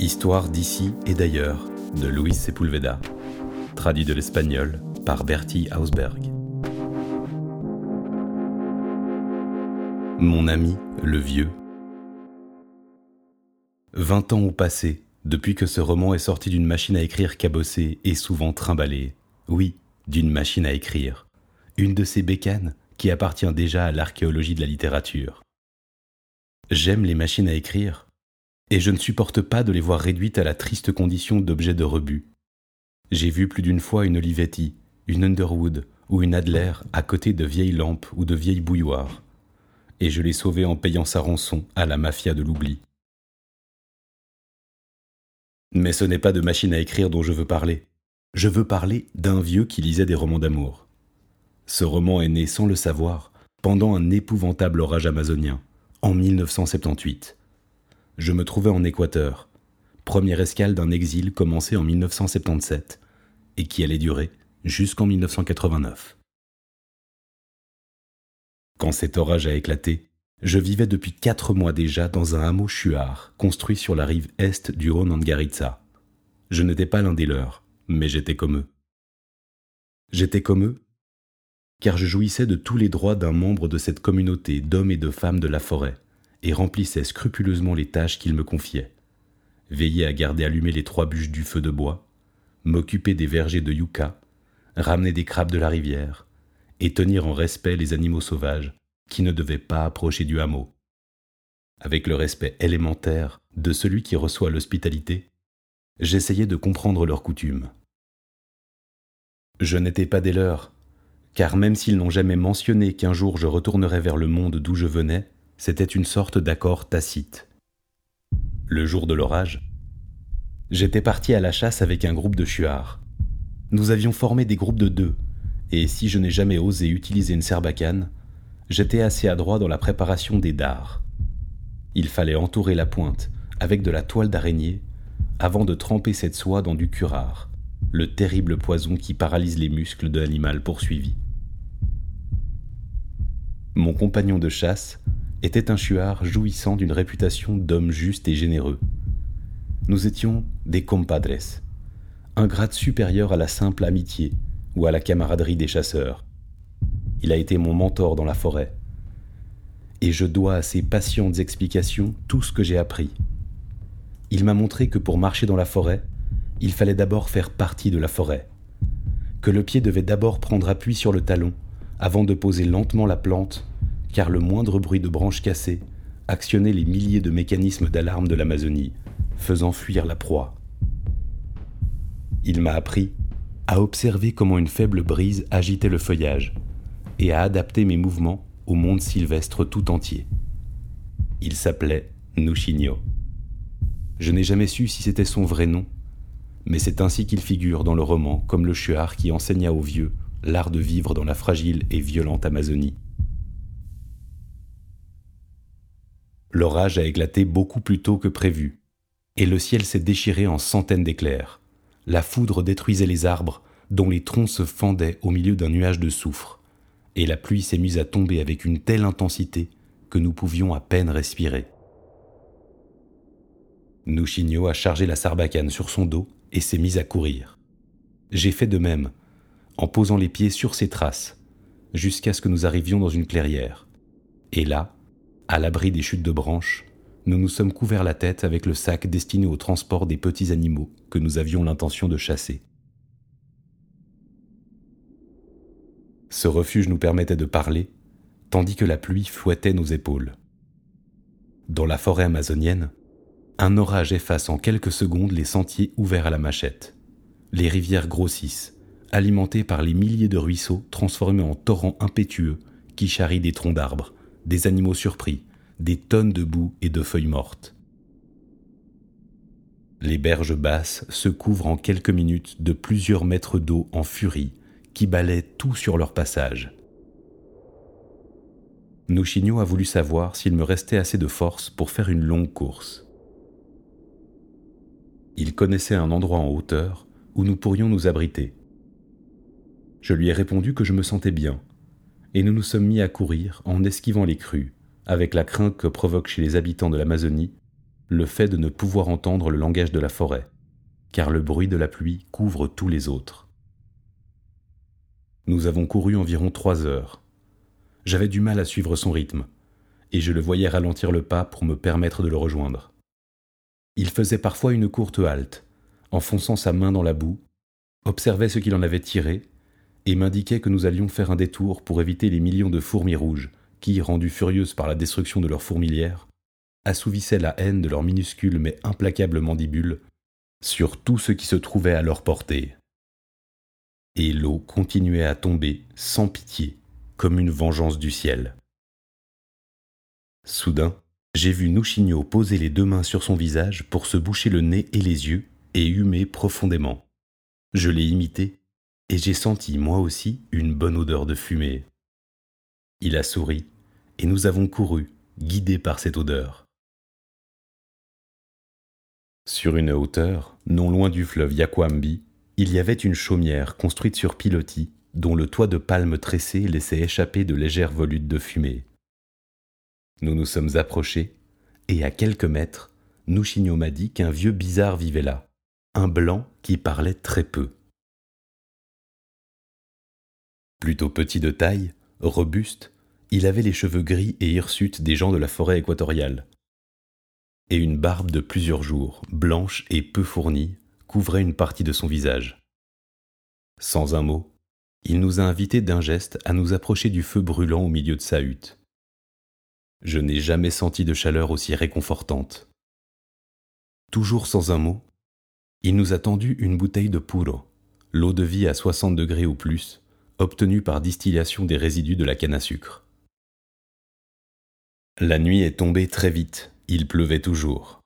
Histoire d'ici et d'ailleurs de Luis Sepulveda, traduit de l'espagnol par Bertie Hausberg. Mon ami, le vieux. Vingt ans ont passé depuis que ce roman est sorti d'une machine à écrire cabossée et souvent trimballée. Oui, d'une machine à écrire. Une de ces bécanes qui appartient déjà à l'archéologie de la littérature. J'aime les machines à écrire, et je ne supporte pas de les voir réduites à la triste condition d'objets de rebut. J'ai vu plus d'une fois une Olivetti, une Underwood ou une Adler à côté de vieilles lampes ou de vieilles bouilloires, et je l'ai sauvée en payant sa rançon à la mafia de l'oubli. Mais ce n'est pas de machine à écrire dont je veux parler. Je veux parler d'un vieux qui lisait des romans d'amour. Ce roman est né sans le savoir pendant un épouvantable orage amazonien, en 1978. Je me trouvais en Équateur, première escale d'un exil commencé en 1977 et qui allait durer jusqu'en 1989. Quand cet orage a éclaté, je vivais depuis quatre mois déjà dans un hameau chuard construit sur la rive est du Onangaritsa. Je n'étais pas l'un des leurs, mais j'étais comme eux. J'étais comme eux car je jouissais de tous les droits d'un membre de cette communauté d'hommes et de femmes de la forêt, et remplissais scrupuleusement les tâches qu'ils me confiaient. Veiller à garder allumées les trois bûches du feu de bois, m'occuper des vergers de yucca, ramener des crabes de la rivière, et tenir en respect les animaux sauvages qui ne devaient pas approcher du hameau. Avec le respect élémentaire de celui qui reçoit l'hospitalité, j'essayais de comprendre leurs coutumes. Je n'étais pas des leurs, car même s'ils n'ont jamais mentionné qu'un jour je retournerais vers le monde d'où je venais, c'était une sorte d'accord tacite. Le jour de l'orage, j'étais parti à la chasse avec un groupe de chuards. Nous avions formé des groupes de deux, et si je n'ai jamais osé utiliser une serbacane, j'étais assez adroit dans la préparation des dards. Il fallait entourer la pointe avec de la toile d'araignée avant de tremper cette soie dans du curare, le terrible poison qui paralyse les muscles de l'animal poursuivi. Mon compagnon de chasse était un chuard jouissant d'une réputation d'homme juste et généreux. Nous étions des compadres, un grade supérieur à la simple amitié ou à la camaraderie des chasseurs. Il a été mon mentor dans la forêt. Et je dois à ses patientes explications tout ce que j'ai appris. Il m'a montré que pour marcher dans la forêt, il fallait d'abord faire partie de la forêt, que le pied devait d'abord prendre appui sur le talon avant de poser lentement la plante car le moindre bruit de branches cassées actionnait les milliers de mécanismes d'alarme de l'Amazonie, faisant fuir la proie. Il m'a appris à observer comment une faible brise agitait le feuillage et à adapter mes mouvements au monde sylvestre tout entier. Il s'appelait Nushino. Je n'ai jamais su si c'était son vrai nom, mais c'est ainsi qu'il figure dans le roman comme le chuard qui enseigna aux vieux l'art de vivre dans la fragile et violente Amazonie. L'orage a éclaté beaucoup plus tôt que prévu, et le ciel s'est déchiré en centaines d'éclairs. La foudre détruisait les arbres, dont les troncs se fendaient au milieu d'un nuage de soufre, et la pluie s'est mise à tomber avec une telle intensité que nous pouvions à peine respirer. Nushino a chargé la sarbacane sur son dos et s'est mis à courir. J'ai fait de même, en posant les pieds sur ses traces, jusqu'à ce que nous arrivions dans une clairière. Et là, à l'abri des chutes de branches, nous nous sommes couverts la tête avec le sac destiné au transport des petits animaux que nous avions l'intention de chasser. Ce refuge nous permettait de parler, tandis que la pluie fouettait nos épaules. Dans la forêt amazonienne, un orage efface en quelques secondes les sentiers ouverts à la machette. Les rivières grossissent, alimentées par les milliers de ruisseaux transformés en torrents impétueux qui charrient des troncs d'arbres, des animaux surpris, des tonnes de boue et de feuilles mortes. Les berges basses se couvrent en quelques minutes de plusieurs mètres d'eau en furie qui balaient tout sur leur passage. Nushino a voulu savoir s'il me restait assez de force pour faire une longue course. Il connaissait un endroit en hauteur où nous pourrions nous abriter. Je lui ai répondu que je me sentais bien, et nous nous sommes mis à courir en esquivant les crues, avec la crainte que provoque chez les habitants de l'Amazonie le fait de ne pouvoir entendre le langage de la forêt, car le bruit de la pluie couvre tous les autres. Nous avons couru environ trois heures. J'avais du mal à suivre son rythme, et je le voyais ralentir le pas pour me permettre de le rejoindre. Il faisait parfois une courte halte, enfonçant sa main dans la boue, observait ce qu'il en avait tiré, et m'indiquait que nous allions faire un détour pour éviter les millions de fourmis rouges qui, rendues furieuses par la destruction de leurs fourmilières, assouvissaient la haine de leurs minuscules mais implacables mandibules sur tout ce qui se trouvait à leur portée. Et l'eau continuait à tomber sans pitié, comme une vengeance du ciel. Soudain, j'ai vu Nouchigno poser les deux mains sur son visage pour se boucher le nez et les yeux et humer profondément. Je l'ai imité et j'ai senti moi aussi une bonne odeur de fumée. Il a souri et nous avons couru, guidés par cette odeur. Sur une hauteur, non loin du fleuve Yakwambi, il y avait une chaumière construite sur pilotis dont le toit de palme tressé laissait échapper de légères volutes de fumée. Nous nous sommes approchés, et à quelques mètres, Nouchigno m'a dit qu'un vieux bizarre vivait là, un blanc qui parlait très peu. Plutôt petit de taille, robuste, il avait les cheveux gris et hirsutes des gens de la forêt équatoriale. Et une barbe de plusieurs jours, blanche et peu fournie, couvrait une partie de son visage. Sans un mot, il nous a invités d'un geste à nous approcher du feu brûlant au milieu de sa hutte. Je n'ai jamais senti de chaleur aussi réconfortante. Toujours sans un mot, il nous a tendu une bouteille de puro, l'eau de vie à 60 degrés ou plus, obtenue par distillation des résidus de la canne à sucre. La nuit est tombée très vite, il pleuvait toujours.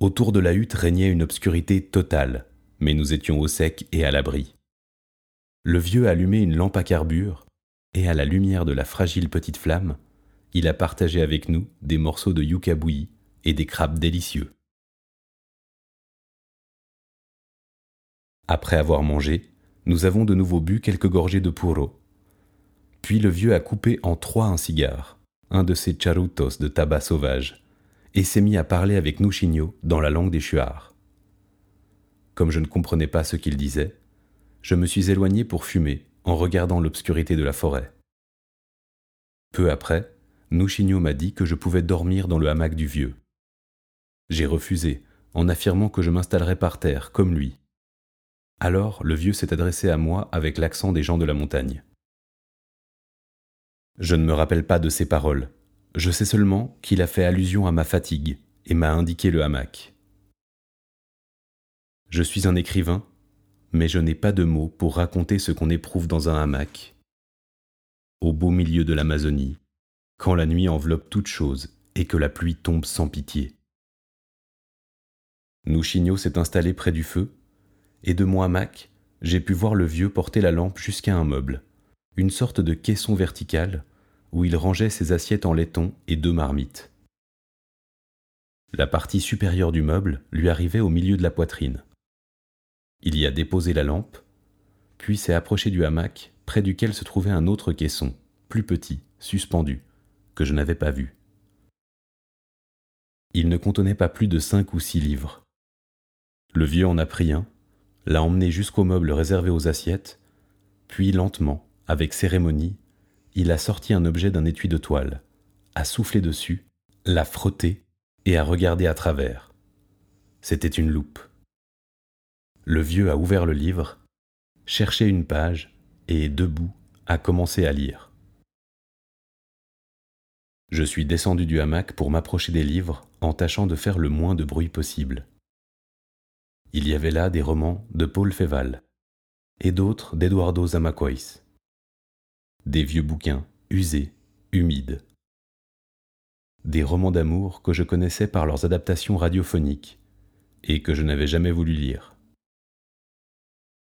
Autour de la hutte régnait une obscurité totale, mais nous étions au sec et à l'abri. Le vieux allumait une lampe à carbure, et à la lumière de la fragile petite flamme, il a partagé avec nous des morceaux de yucca bouilli et des crabes délicieux. Après avoir mangé, nous avons de nouveau bu quelques gorgées de puro. Puis le vieux a coupé en trois un cigare, un de ces charutos de tabac sauvage, et s'est mis à parler avec Nouchigno dans la langue des chuards. Comme je ne comprenais pas ce qu'il disait, je me suis éloigné pour fumer en regardant l'obscurité de la forêt. Peu après, Nouchigno m'a dit que je pouvais dormir dans le hamac du vieux. J'ai refusé, en affirmant que je m'installerais par terre, comme lui. Alors le vieux s'est adressé à moi avec l'accent des gens de la montagne. Je ne me rappelle pas de ses paroles. Je sais seulement qu'il a fait allusion à ma fatigue et m'a indiqué le hamac. Je suis un écrivain, mais je n'ai pas de mots pour raconter ce qu'on éprouve dans un hamac, au beau milieu de l'Amazonie, quand la nuit enveloppe toute chose et que la pluie tombe sans pitié. Nouchigno s'est installé près du feu, et de mon hamac, j'ai pu voir le vieux porter la lampe jusqu'à un meuble, une sorte de caisson vertical où il rangeait ses assiettes en laiton et deux marmites. La partie supérieure du meuble lui arrivait au milieu de la poitrine. Il y a déposé la lampe, puis s'est approché du hamac près duquel se trouvait un autre caisson, plus petit, suspendu, que je n'avais pas vu. Il ne contenait pas plus de cinq ou six livres. Le vieux en a pris un, l'a emmené jusqu'au meuble réservé aux assiettes, puis lentement, avec cérémonie, il a sorti un objet d'un étui de toile, a soufflé dessus, l'a frotté et a regardé à travers. C'était une loupe. Le vieux a ouvert le livre, cherché une page et, debout, a commencé à lire. Je suis descendu du hamac pour m'approcher des livres en tâchant de faire le moins de bruit possible. Il y avait là des romans de Paul Féval et d'autres d'Eduardo Zamacois. Des vieux bouquins, usés, humides. Des romans d'amour que je connaissais par leurs adaptations radiophoniques et que je n'avais jamais voulu lire.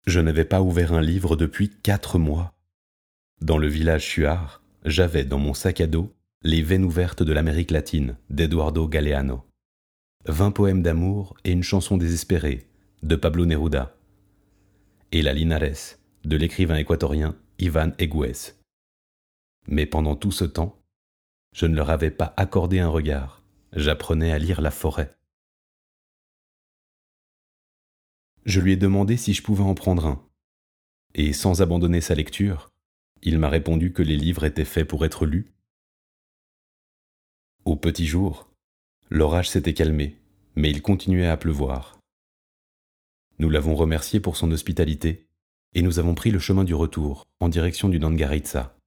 Je n'avais pas ouvert un livre depuis quatre mois. Dans le village Chuard, j'avais dans mon sac à dos les veines ouvertes de l'Amérique latine d'Eduardo Galeano. Vingt poèmes d'amour et une chanson désespérée de Pablo Neruda. Et la Linares de l'écrivain équatorien Ivan Eguez. Mais pendant tout ce temps, je ne leur avais pas accordé un regard, j'apprenais à lire la forêt. Je lui ai demandé si je pouvais en prendre un. Et sans abandonner sa lecture, il m'a répondu que les livres étaient faits pour être lus. Au petit jour, l'orage s'était calmé, mais il continuait à pleuvoir. Nous l'avons remercié pour son hospitalité et nous avons pris le chemin du retour en direction du Nangaritsa.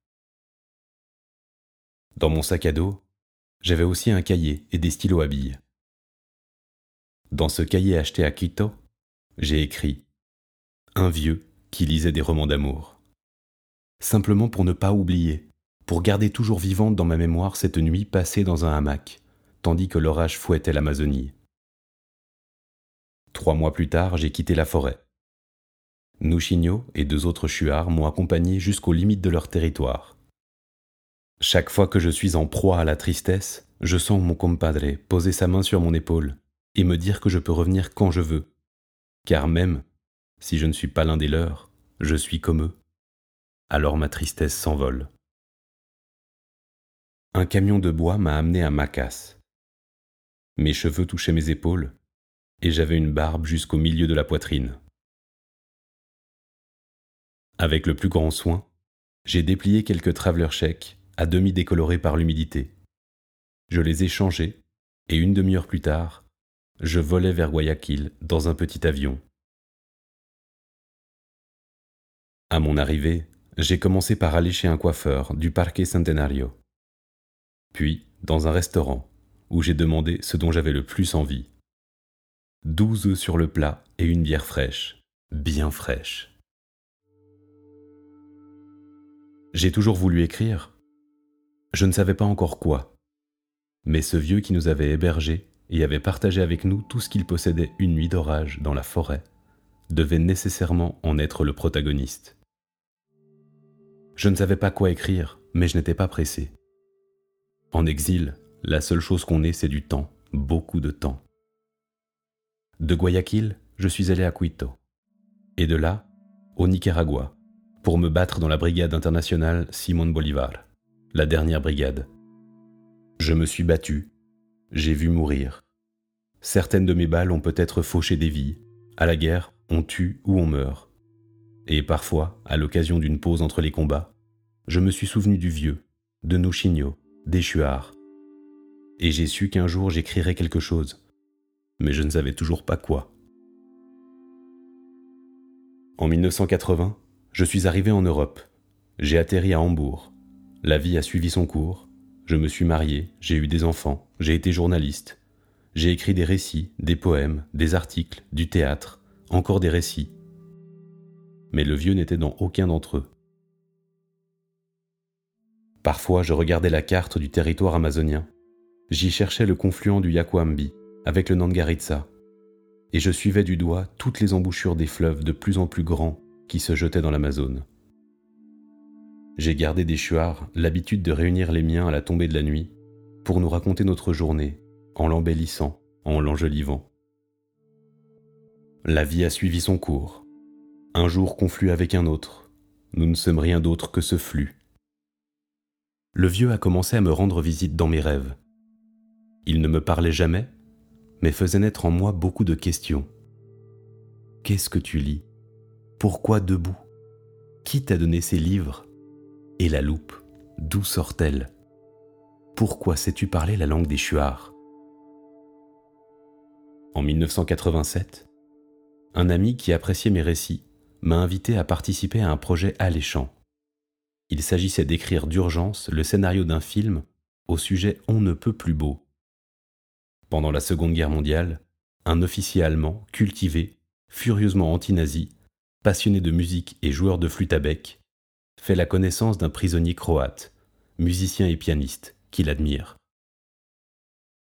Dans mon sac à dos, j'avais aussi un cahier et des stylos à billes. Dans ce cahier acheté à Quito, j'ai écrit Un vieux qui lisait des romans d'amour. Simplement pour ne pas oublier, pour garder toujours vivante dans ma mémoire cette nuit passée dans un hamac, tandis que l'orage fouettait l'Amazonie. Trois mois plus tard, j'ai quitté la forêt. Nouchigno et deux autres chuards m'ont accompagné jusqu'aux limites de leur territoire. Chaque fois que je suis en proie à la tristesse, je sens mon compadre poser sa main sur mon épaule et me dire que je peux revenir quand je veux, car même si je ne suis pas l'un des leurs, je suis comme eux. Alors ma tristesse s'envole. Un camion de bois m'a amené à Macas. Mes cheveux touchaient mes épaules et j'avais une barbe jusqu'au milieu de la poitrine. Avec le plus grand soin, j'ai déplié quelques traveler chèques à demi décolorés par l'humidité. Je les ai changés et une demi-heure plus tard, je volais vers Guayaquil dans un petit avion. À mon arrivée, j'ai commencé par aller chez un coiffeur du Parque Centenario, puis dans un restaurant où j'ai demandé ce dont j'avais le plus envie. Douze œufs sur le plat et une bière fraîche, bien fraîche. J'ai toujours voulu écrire. Je ne savais pas encore quoi. Mais ce vieux qui nous avait hébergés et avait partagé avec nous tout ce qu'il possédait une nuit d'orage dans la forêt devait nécessairement en être le protagoniste. Je ne savais pas quoi écrire, mais je n'étais pas pressé. En exil, la seule chose qu'on ait, c'est du temps, beaucoup de temps. De Guayaquil, je suis allé à Quito. Et de là, au Nicaragua, pour me battre dans la brigade internationale Simon Bolivar, la dernière brigade. Je me suis battu, j'ai vu mourir. Certaines de mes balles ont peut-être fauché des vies. À la guerre, on tue ou on meurt. Et parfois, à l'occasion d'une pause entre les combats, je me suis souvenu du vieux, de nos chignots, des chuards. Et j'ai su qu'un jour j'écrirais quelque chose, mais je ne savais toujours pas quoi. En 1980, je suis arrivé en Europe. J'ai atterri à Hambourg. La vie a suivi son cours. Je me suis marié, j'ai eu des enfants, j'ai été journaliste. J'ai écrit des récits, des poèmes, des articles, du théâtre, encore des récits. Mais le vieux n'était dans aucun d'entre eux. Parfois, je regardais la carte du territoire amazonien. J'y cherchais le confluent du Yakuambi avec le Nangaritsa, et je suivais du doigt toutes les embouchures des fleuves de plus en plus grands qui se jetaient dans l'Amazone. J'ai gardé des chuards l'habitude de réunir les miens à la tombée de la nuit pour nous raconter notre journée en l'embellissant, en l'enjolivant. La vie a suivi son cours. Un jour conflue avec un autre. Nous ne sommes rien d'autre que ce flux. Le vieux a commencé à me rendre visite dans mes rêves. Il ne me parlait jamais, mais faisait naître en moi beaucoup de questions. Qu'est-ce que tu lis? Pourquoi debout? Qui t'a donné ces livres? Et la loupe, d'où sort-elle? Pourquoi sais-tu parler la langue des chuards En 1987, un ami qui appréciait mes récits m'a invité à participer à un projet alléchant. Il s'agissait d'écrire d'urgence le scénario d'un film au sujet on ne peut plus beau. Pendant la Seconde Guerre mondiale, un officier allemand cultivé, furieusement anti-nazi, passionné de musique et joueur de flûte à bec, fait la connaissance d'un prisonnier croate, musicien et pianiste, qu'il admire.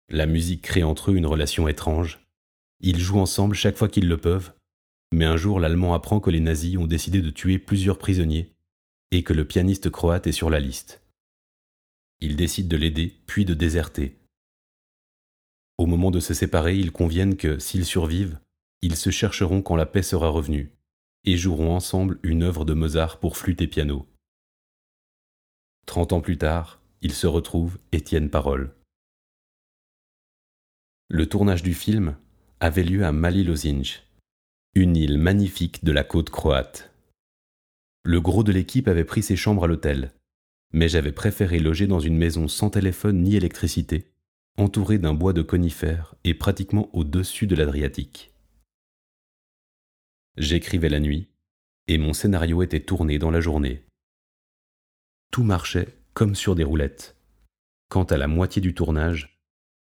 La musique crée entre eux une relation étrange. Ils jouent ensemble chaque fois qu'ils le peuvent, mais un jour l'Allemand apprend que les nazis ont décidé de tuer plusieurs prisonniers et que le pianiste croate est sur la liste. Il décide de l'aider, puis de déserter. Au moment de se séparer, ils conviennent que, s'ils survivent, ils se chercheront quand la paix sera revenue et joueront ensemble une œuvre de Mozart pour flûte et piano. Trente ans plus tard, ils se retrouvent et tiennent parole. Le tournage du film avait lieu à Mali Lozinj, Une île magnifique de la côte croate. Le gros de l'équipe avait pris ses chambres à l'hôtel, mais j'avais préféré loger dans une maison sans téléphone ni électricité, entourée d'un bois de conifères et pratiquement au-dessus de l'Adriatique. J'écrivais la nuit, et mon scénario était tourné dans la journée. Tout marchait comme sur des roulettes. Quant à la moitié du tournage,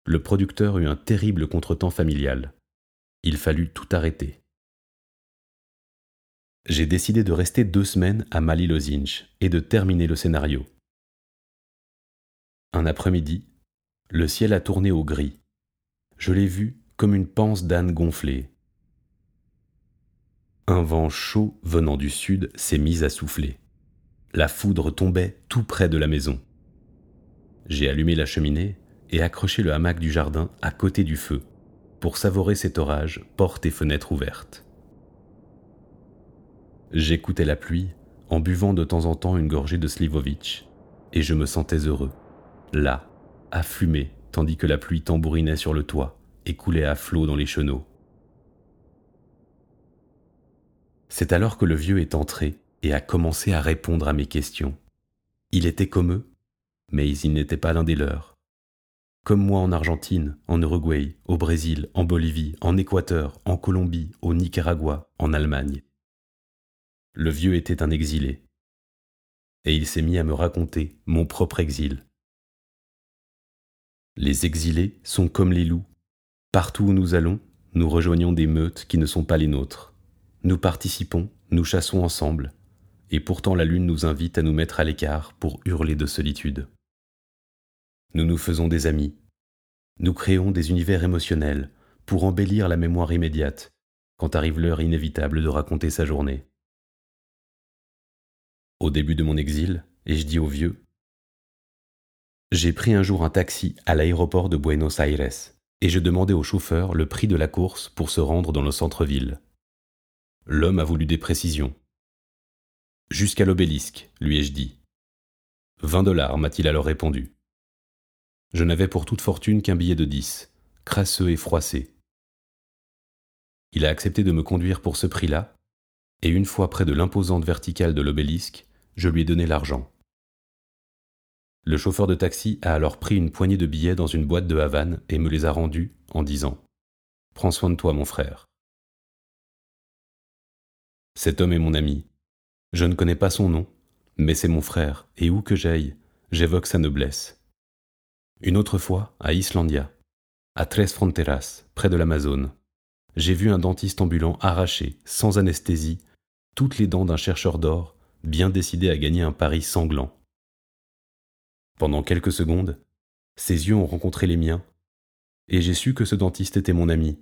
le producteur eut un terrible contretemps familial. Il fallut tout arrêter j'ai décidé de rester deux semaines à Mali Lozinch et de terminer le scénario. Un après-midi, le ciel a tourné au gris. Je l'ai vu comme une panse d'âne gonflée. Un vent chaud venant du sud s'est mis à souffler. La foudre tombait tout près de la maison. J'ai allumé la cheminée et accroché le hamac du jardin à côté du feu pour savourer cet orage, porte et fenêtres ouvertes. J'écoutais la pluie en buvant de temps en temps une gorgée de Slivovitch, et je me sentais heureux, là, fumer, tandis que la pluie tambourinait sur le toit et coulait à flots dans les chenaux. C'est alors que le vieux est entré et a commencé à répondre à mes questions. Il était comme eux, mais il n'était pas l'un des leurs. Comme moi en Argentine, en Uruguay, au Brésil, en Bolivie, en Équateur, en Colombie, au Nicaragua, en Allemagne. Le vieux était un exilé. Et il s'est mis à me raconter mon propre exil. Les exilés sont comme les loups. Partout où nous allons, nous rejoignons des meutes qui ne sont pas les nôtres. Nous participons, nous chassons ensemble, et pourtant la lune nous invite à nous mettre à l'écart pour hurler de solitude. Nous nous faisons des amis. Nous créons des univers émotionnels pour embellir la mémoire immédiate quand arrive l'heure inévitable de raconter sa journée au début de mon exil, et je dis au vieux J'ai pris un jour un taxi à l'aéroport de Buenos Aires, et je demandais au chauffeur le prix de la course pour se rendre dans le centre-ville. L'homme a voulu des précisions. Jusqu'à l'obélisque, lui ai-je dit. Vingt dollars, m'a-t-il alors répondu. Je n'avais pour toute fortune qu'un billet de dix, crasseux et froissé. Il a accepté de me conduire pour ce prix-là, et une fois près de l'imposante verticale de l'obélisque, je lui ai donné l'argent. Le chauffeur de taxi a alors pris une poignée de billets dans une boîte de Havane et me les a rendus en disant Prends soin de toi, mon frère. Cet homme est mon ami. Je ne connais pas son nom, mais c'est mon frère, et où que j'aille, j'évoque sa noblesse. Une autre fois, à Islandia, à Tres Fronteras, près de l'Amazone, j'ai vu un dentiste ambulant arracher, sans anesthésie, toutes les dents d'un chercheur d'or bien décidé à gagner un pari sanglant. Pendant quelques secondes, ses yeux ont rencontré les miens, et j'ai su que ce dentiste était mon ami,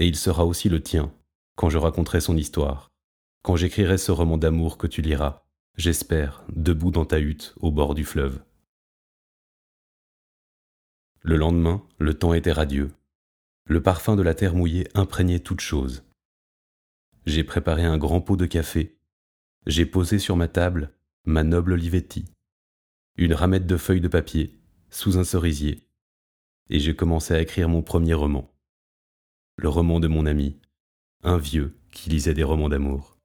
et il sera aussi le tien, quand je raconterai son histoire, quand j'écrirai ce roman d'amour que tu liras, j'espère, debout dans ta hutte au bord du fleuve. Le lendemain, le temps était radieux. Le parfum de la terre mouillée imprégnait toute chose. J'ai préparé un grand pot de café j'ai posé sur ma table ma noble Olivetti, une ramette de feuilles de papier sous un cerisier, et j'ai commencé à écrire mon premier roman, le roman de mon ami, un vieux qui lisait des romans d'amour.